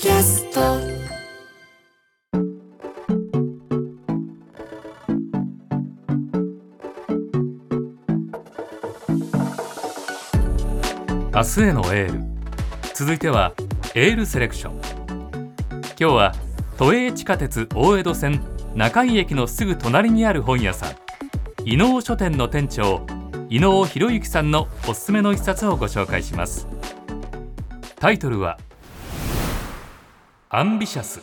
キャスト。明日へのエール。続いてはエールセレクション。今日は都営地下鉄大江戸線中井駅のすぐ隣にある本屋さん伊能書店の店長伊能博之さんのおすすめの一冊をご紹介します。タイトルはアンビシャス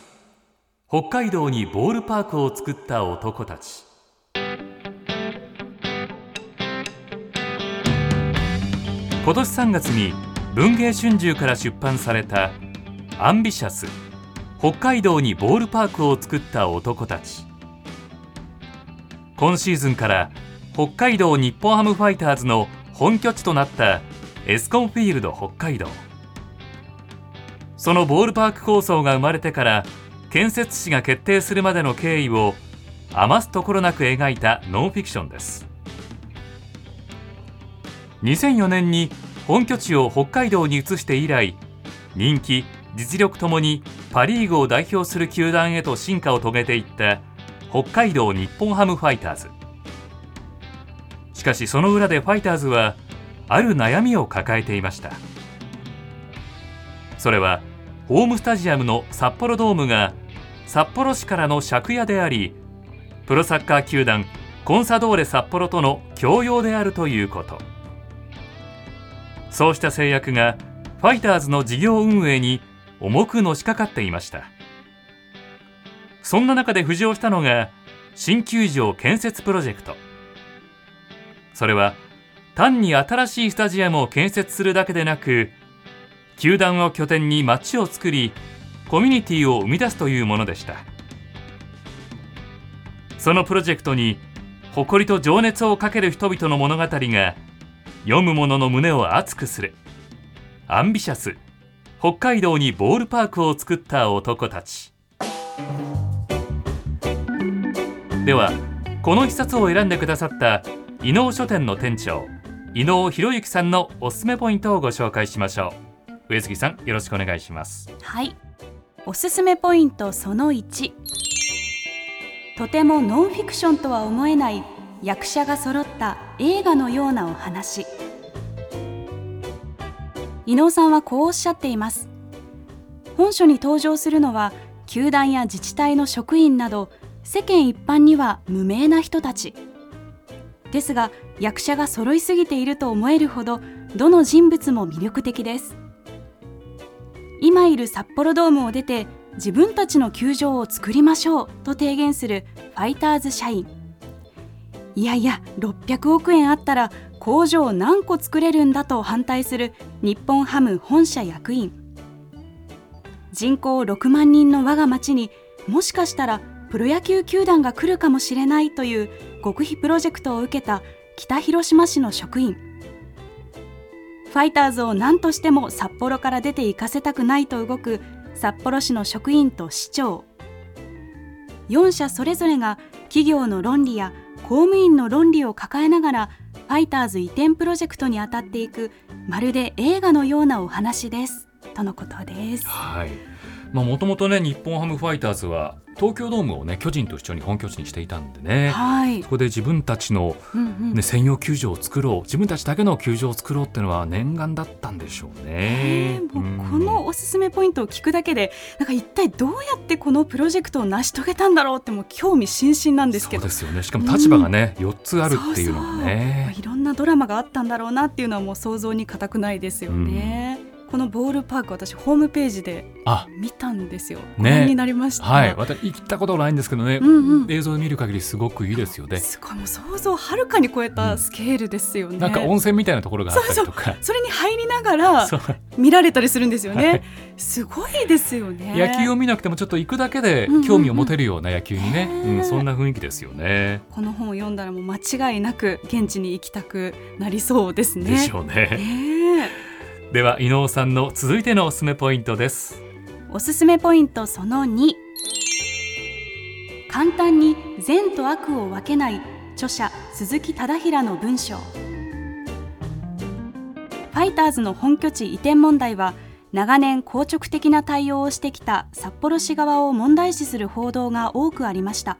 北海道にボールパークを作った男たち。今年3月に文藝春秋から出版された「アンビシャス北海道にボールパークを作った男たち」今シーズンから北海道日本ハムファイターズの本拠地となったエスコンフィールド北海道。そのボールパーク構想が生まれてから建設地が決定するまでの経緯を余すところなく描いたノンフィクションです。2004年に本拠地を北海道に移して以来人気実力ともにパ・リーグを代表する球団へと進化を遂げていった北海道日本ハムファイターズ。しかしその裏でファイターズはある悩みを抱えていました。それはホームスタジアムの札幌ドームが札幌市からの借家でありプロサッカー球団コンサドーレ札幌との共用であるということ。そうした制約がファイターズの事業運営に重くのしかかっていました。そんな中で浮上したのが新球場建設プロジェクト。それは単に新しいスタジアムを建設するだけでなく球団を拠点に街を作りコミュニティを生み出すというものでした。そのプロジェクトに誇りと情熱をかける人々の物語が読む者の胸を熱くする。アンビシャス北海道にボールパークを作った男たち。ではこの一冊を選んでくださった伊能書店の店長伊能博之さんのおすすめポイントをご紹介しましょう。上杉さんよろしくお願いします。はい。おすすめポイントその1とてもノンフィクションとは思えない役者が揃った映画のようなお話。伊能さんはこうおっしゃっています。本書に登場するのは球団や自治体の職員など世間一般には無名な人たち。ですが役者が揃いすぎていると思えるほどどの人物も魅力的です。今いる札幌ドームを出て自分たちの球場を作りましょうと提言するファイターズ社員。いやいや600億円あったら工場何個作れるんだと反対する日本ハム本社役員。人口6万人の我が町にもしかしたらプロ野球球団が来るかもしれないという極秘プロジェクトを受けた北広島市の職員。ファイターズを何としても札幌から出て行かせたくないと動く札幌市の職員と市長。4社それぞれが企業の論理や公務員の論理を抱えながらファイターズ移転プロジェクトに当たっていくまるで映画のようなお話です。とのことです。はい。まあ、もともとね日本ハムファイターズは東京ドームをね巨人と一緒に本拠地にしていたんでね、はい。そこで自分たちの、うんうん。ね専用球場を作ろう自分たちだけの球場を作ろうっていうのは念願だったんでしょうね。もうこのおすすめポイントを聞くだけでなんか一体どうやってこのプロジェクトを成し遂げたんだろうってもう興味津々なんですけど。そうですよね。しかも立場がね、4つあるっていうのがそうそう。ね。いろんなドラマがあったんだろうなっていうのはもう想像に難くないですよね。このボールパーク私ホームページであ見たんですよ。ねご覧になりました。はい、私行ったことないんですけどね、うんうん映像で見る限りすごくいいですよね。すごいもう想像をはるかに超えたスケールですよね。なんか温泉みたいなところがあったりとか。それに入りながら見られたりするんですよね。はいすごいですよね。野球を見なくてもちょっと行くだけでうんうんうん興味を持てるような野球にね、うんそんな雰囲気ですよね。この本を読んだらもう間違いなく現地に行きたくなりそうですね。でしょうね。ねえでは伊能さんの続いてのおすすめポイントです。おすすめポイントその2簡単に善と悪を分けない著者鈴木忠平の文章。ファイターズの本拠地移転問題は長年硬直的な対応をしてきた札幌市側を問題視する報道が多くありました。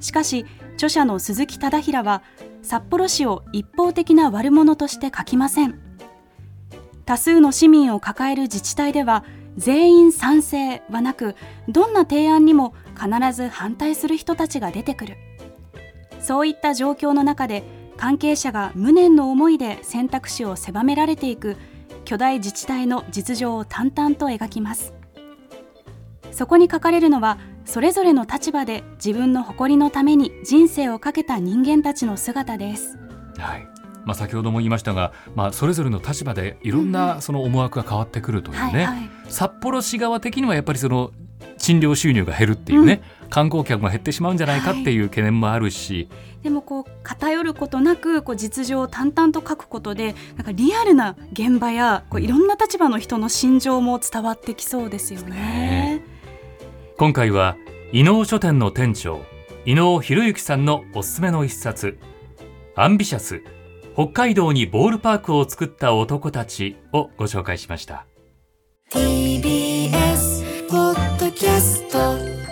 しかし著者の鈴木忠平は札幌市を一方的な悪者として書きません。多数の市民を抱える自治体では全員賛成はなくどんな提案にも必ず反対する人たちが出てくる。そういった状況の中で関係者が無念の思いで選択肢を狭められていく巨大自治体の実情を淡々と描きます。そこに書かれるのはそれぞれの立場で自分の誇りのために人生をかけた人間たちの姿です。はい。まあ、先ほども言いましたが、まあ、それぞれの立場でいろんなその思惑が変わってくるというね、はいはい、札幌市側的にはやっぱりその診療収入が減るっていうね、うん、観光客が減ってしまうんじゃないかっていう懸念もあるし、はい、でもこう偏ることなくこう実情を淡々と書くことでなんかリアルな現場やこういろんな立場の人の心情も伝わってきそうですよね。ね。今回は伊能書店の店長伊能博之さんのおすすめの一冊「アンビシャス北海道にボールパークを作った男たち」をご紹介しました。TBS ポッドキャスト。